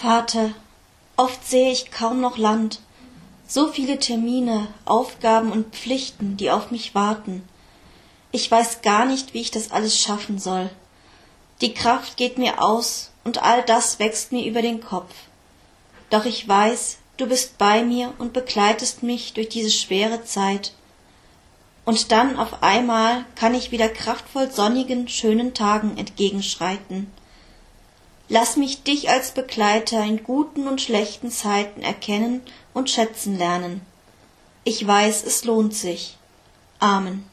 Vater, oft sehe ich kaum noch Land, so viele Termine, Aufgaben und Pflichten, die auf mich warten. Ich weiß gar nicht, wie ich das alles schaffen soll. Die Kraft geht mir aus und all das wächst mir über den Kopf. Doch ich weiß, du bist bei mir und begleitest mich durch diese schwere Zeit. Und dann auf einmal kann ich wieder kraftvoll sonnigen, schönen Tagen entgegenschreiten. Lass mich dich als Begleiter in guten und schlechten Zeiten erkennen und schätzen lernen. Ich weiß, es lohnt sich. Amen.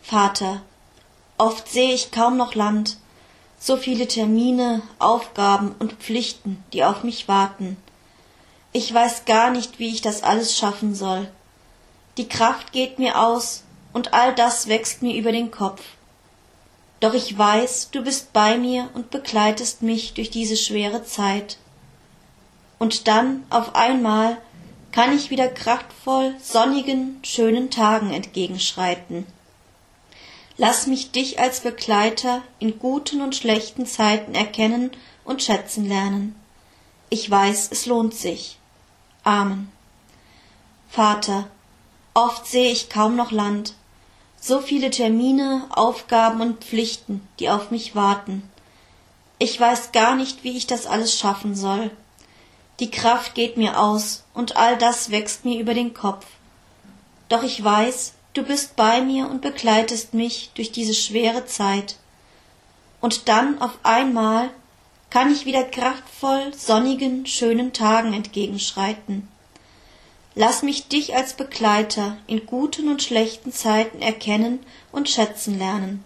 Vater, oft sehe ich kaum noch Land, so viele Termine, Aufgaben und Pflichten, die auf mich warten. Ich weiß gar nicht, wie ich das alles schaffen soll. Die Kraft geht mir aus, und all das wächst mir über den Kopf. Doch ich weiß, du bist bei mir und begleitest mich durch diese schwere Zeit. Und dann auf einmal kann ich wieder kraftvoll sonnigen, schönen Tagen entgegenschreiten. Lass mich dich als Begleiter in guten und schlechten Zeiten erkennen und schätzen lernen. Ich weiß, es lohnt sich. Amen. Vater, oft sehe ich kaum noch Land, so viele Termine, Aufgaben und Pflichten, die auf mich warten. Ich weiß gar nicht, wie ich das alles schaffen soll. Die Kraft geht mir aus, und all das wächst mir über den Kopf. Doch ich weiß, du bist bei mir und begleitest mich durch diese schwere Zeit. Und dann auf einmal kann ich wieder kraftvoll sonnigen, schönen Tagen entgegenschreiten. Lass mich dich als Begleiter in guten und schlechten Zeiten erkennen und schätzen lernen.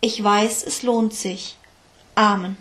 Ich weiß, es lohnt sich. Amen.